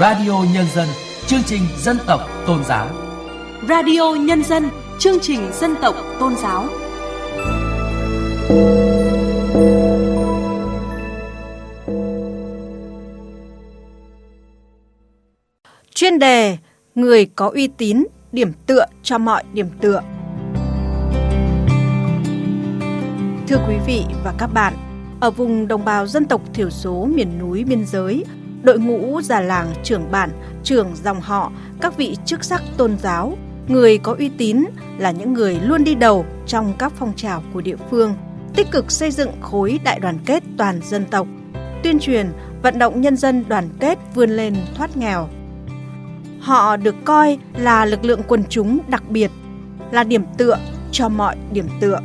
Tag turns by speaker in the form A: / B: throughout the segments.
A: Radio Nhân dân, chương trình dân tộc tôn giáo.
B: Radio Nhân dân, chương trình dân tộc tôn giáo.
C: Chuyên đề Người có uy tín, điểm tựa cho mọi điểm tựa. Thưa quý vị và các bạn, ở vùng đồng bào dân tộc thiểu số miền núi biên giới, đội ngũ già làng, trưởng bản, trưởng dòng họ, các vị chức sắc tôn giáo, người có uy tín là những người luôn đi đầu trong các phong trào của địa phương, tích cực xây dựng khối đại đoàn kết toàn dân tộc, tuyên truyền, vận động nhân dân đoàn kết vươn lên thoát nghèo. Họ được coi là lực lượng quần chúng đặc biệt, là điểm tựa cho mọi điểm tựa.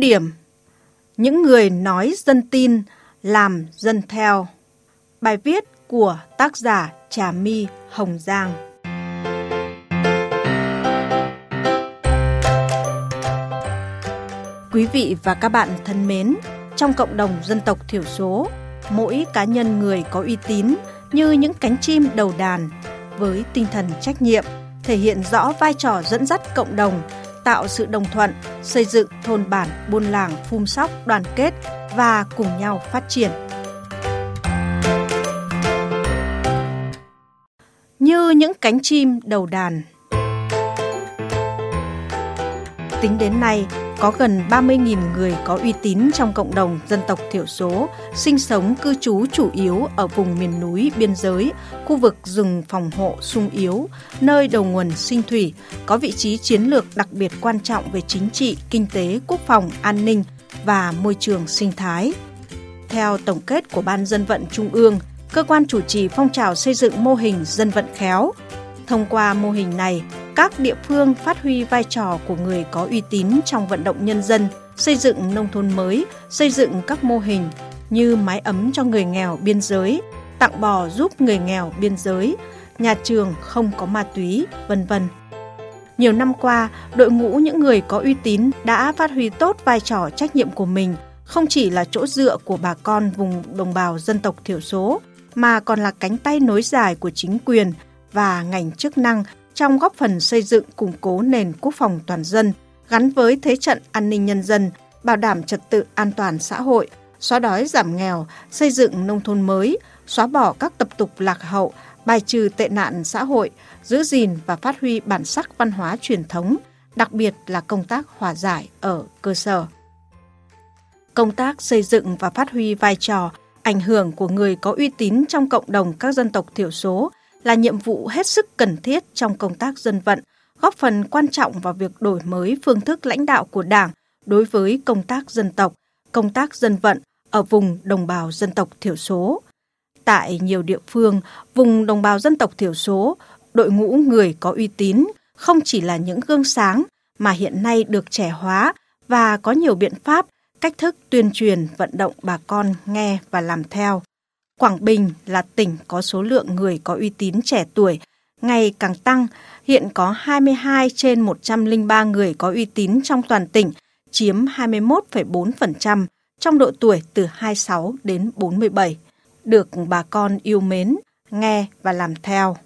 C: Điểm. Những người nói dân tin, làm dân theo. Bài viết của tác giả Trà My Hồng Giang. Quý vị và các bạn thân mến, trong cộng đồng dân tộc thiểu số, mỗi cá nhân người có uy tín như những cánh chim đầu đàn với tinh thần trách nhiệm thể hiện rõ vai trò dẫn dắt cộng đồng tạo sự đồng thuận, xây dựng thôn bản, buôn làng, phun sóc, đoàn kết và cùng nhau phát triển. Như những cánh chim đầu đàn. Tính đến nay, có gần 30.000 người có uy tín trong cộng đồng dân tộc thiểu số, sinh sống cư trú chủ yếu ở vùng miền núi biên giới, khu vực rừng phòng hộ sung yếu, nơi đầu nguồn sinh thủy, có vị trí chiến lược đặc biệt quan trọng về chính trị, kinh tế, quốc phòng, an ninh và môi trường sinh thái. Theo tổng kết của Ban dân vận Trung ương, cơ quan chủ trì phong trào xây dựng mô hình dân vận khéo. Thông qua mô hình này, các địa phương phát huy vai trò của người có uy tín trong vận động nhân dân, xây dựng nông thôn mới, xây dựng các mô hình như mái ấm cho người nghèo biên giới, tặng bò giúp người nghèo biên giới, nhà trường không có ma túy, vân vân. Nhiều năm qua, đội ngũ những người có uy tín đã phát huy tốt vai trò trách nhiệm của mình, không chỉ là chỗ dựa của bà con vùng đồng bào dân tộc thiểu số, mà còn là cánh tay nối dài của chính quyền và ngành chức năng trong góp phần xây dựng củng cố nền quốc phòng toàn dân gắn với thế trận an ninh nhân dân, bảo đảm trật tự an toàn xã hội, xóa đói giảm nghèo, xây dựng nông thôn mới, xóa bỏ các tập tục lạc hậu, bài trừ tệ nạn xã hội, giữ gìn và phát huy bản sắc văn hóa truyền thống, đặc biệt là công tác hòa giải ở cơ sở. Công tác xây dựng và phát huy vai trò, ảnh hưởng của người có uy tín trong cộng đồng các dân tộc thiểu số là nhiệm vụ hết sức cần thiết trong công tác dân vận, góp phần quan trọng vào việc đổi mới phương thức lãnh đạo của Đảng đối với công tác dân tộc, công tác dân vận ở vùng đồng bào dân tộc thiểu số. Tại nhiều địa phương, vùng đồng bào dân tộc thiểu số, đội ngũ người có uy tín không chỉ là những gương sáng mà hiện nay được trẻ hóa và có nhiều biện pháp, cách thức tuyên truyền vận động bà con nghe và làm theo. Quảng Bình là tỉnh có số lượng người có uy tín trẻ tuổi ngày càng tăng, hiện có 22 trên 103 người có uy tín trong toàn tỉnh, chiếm 21,4% trong độ tuổi từ 26 đến 47, được bà con yêu mến, nghe và làm theo.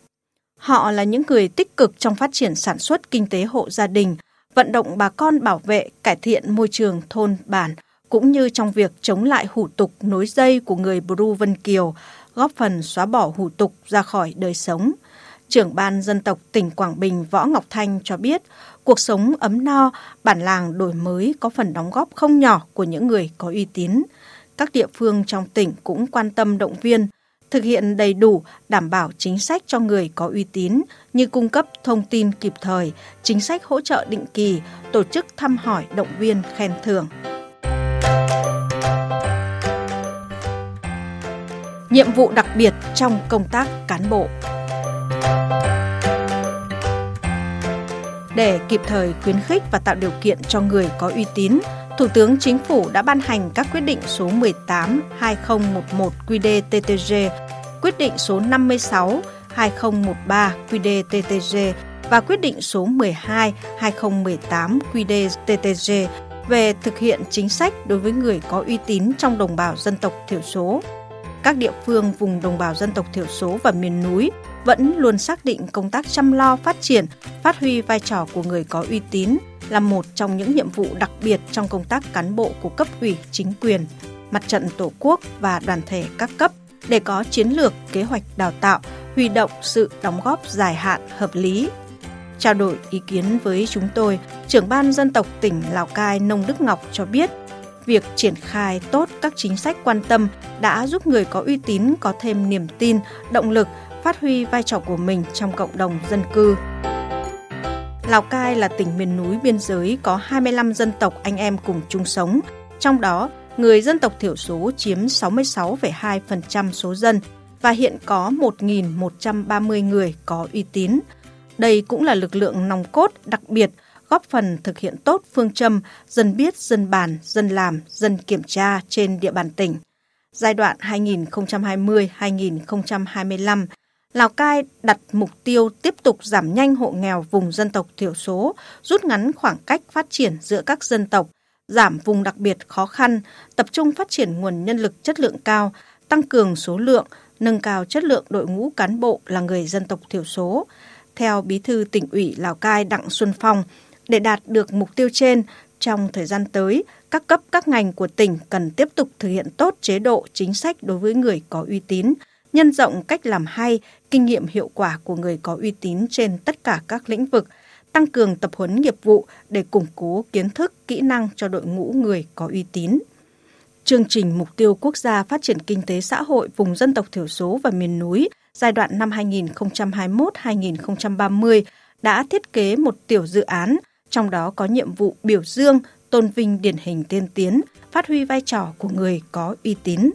C: Họ là những người tích cực trong phát triển sản xuất kinh tế hộ gia đình, vận động bà con bảo vệ, cải thiện môi trường thôn bản, cũng như trong việc chống lại hủ tục nối dây của người Bru Vân Kiều, góp phần xóa bỏ hủ tục ra khỏi đời sống. Trưởng ban dân tộc tỉnh Quảng Bình Võ Ngọc Thanh cho biết, cuộc sống ấm no, bản làng đổi mới có phần đóng góp không nhỏ của những người có uy tín. Các địa phương trong tỉnh cũng quan tâm động viên, thực hiện đầy đủ, đảm bảo chính sách cho người có uy tín như cung cấp thông tin kịp thời, chính sách hỗ trợ định kỳ, tổ chức thăm hỏi động viên khen thưởng. Nhiệm vụ đặc biệt trong công tác cán bộ. Để kịp thời khuyến khích và tạo điều kiện cho người có uy tín, Thủ tướng Chính phủ đã ban hành các quyết định số 18-2011 QĐ-TTG, quyết định số 56-2013 QĐ-TTG và quyết định số 12/2018 QĐ-TTG về thực hiện chính sách đối với người có uy tín trong đồng bào dân tộc thiểu số. Các địa phương vùng đồng bào dân tộc thiểu số và miền núi vẫn luôn xác định công tác chăm lo phát triển, phát huy vai trò của người có uy tín là một trong những nhiệm vụ đặc biệt trong công tác cán bộ của cấp ủy chính quyền, mặt trận tổ quốc và đoàn thể các cấp để có chiến lược, kế hoạch đào tạo, huy động sự đóng góp dài hạn hợp lý. Trao đổi ý kiến với chúng tôi, trưởng ban dân tộc tỉnh Lào Cai Nông Đức Ngọc cho biết, việc triển khai tốt các chính sách quan tâm đã giúp người có uy tín có thêm niềm tin, động lực phát huy vai trò của mình trong cộng đồng dân cư. Lào Cai là tỉnh miền núi biên giới có 25 dân tộc anh em cùng chung sống, trong đó người dân tộc thiểu số chiếm 66,2% số dân và hiện có 1.130 người có uy tín. Đây cũng là lực lượng nòng cốt đặc biệt góp phần thực hiện tốt phương châm dân biết, dân bàn, dân làm, dân kiểm tra trên địa bàn tỉnh. Giai đoạn 2020-2025, Lào Cai đặt mục tiêu tiếp tục giảm nhanh hộ nghèo vùng dân tộc thiểu số, rút ngắn khoảng cách phát triển giữa các dân tộc, giảm vùng đặc biệt khó khăn, tập trung phát triển nguồn nhân lực chất lượng cao, tăng cường số lượng, nâng cao chất lượng đội ngũ cán bộ là người dân tộc thiểu số. Theo Bí thư tỉnh ủy Lào Cai Đặng Xuân Phong, để đạt được mục tiêu trên, trong thời gian tới, các cấp các ngành của tỉnh cần tiếp tục thực hiện tốt chế độ chính sách đối với người có uy tín, nhân rộng cách làm hay, kinh nghiệm hiệu quả của người có uy tín trên tất cả các lĩnh vực, tăng cường tập huấn nghiệp vụ để củng cố kiến thức, kỹ năng cho đội ngũ người có uy tín. Chương trình Mục tiêu Quốc gia Phát triển Kinh tế Xã hội vùng dân tộc thiểu số và miền núi giai đoạn năm 2021-2030 đã thiết kế một tiểu dự án, trong đó có nhiệm vụ biểu dương, tôn vinh điển hình tiên tiến, phát huy vai trò của người có uy tín.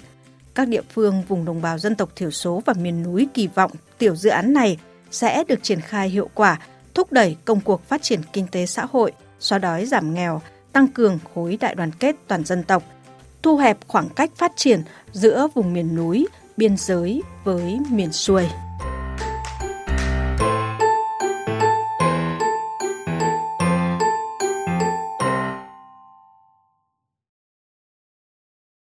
C: Các địa phương vùng đồng bào dân tộc thiểu số và miền núi kỳ vọng tiểu dự án này sẽ được triển khai hiệu quả, thúc đẩy công cuộc phát triển kinh tế xã hội, xóa đói giảm nghèo, tăng cường khối đại đoàn kết toàn dân tộc, thu hẹp khoảng cách phát triển giữa vùng miền núi, biên giới với miền xuôi.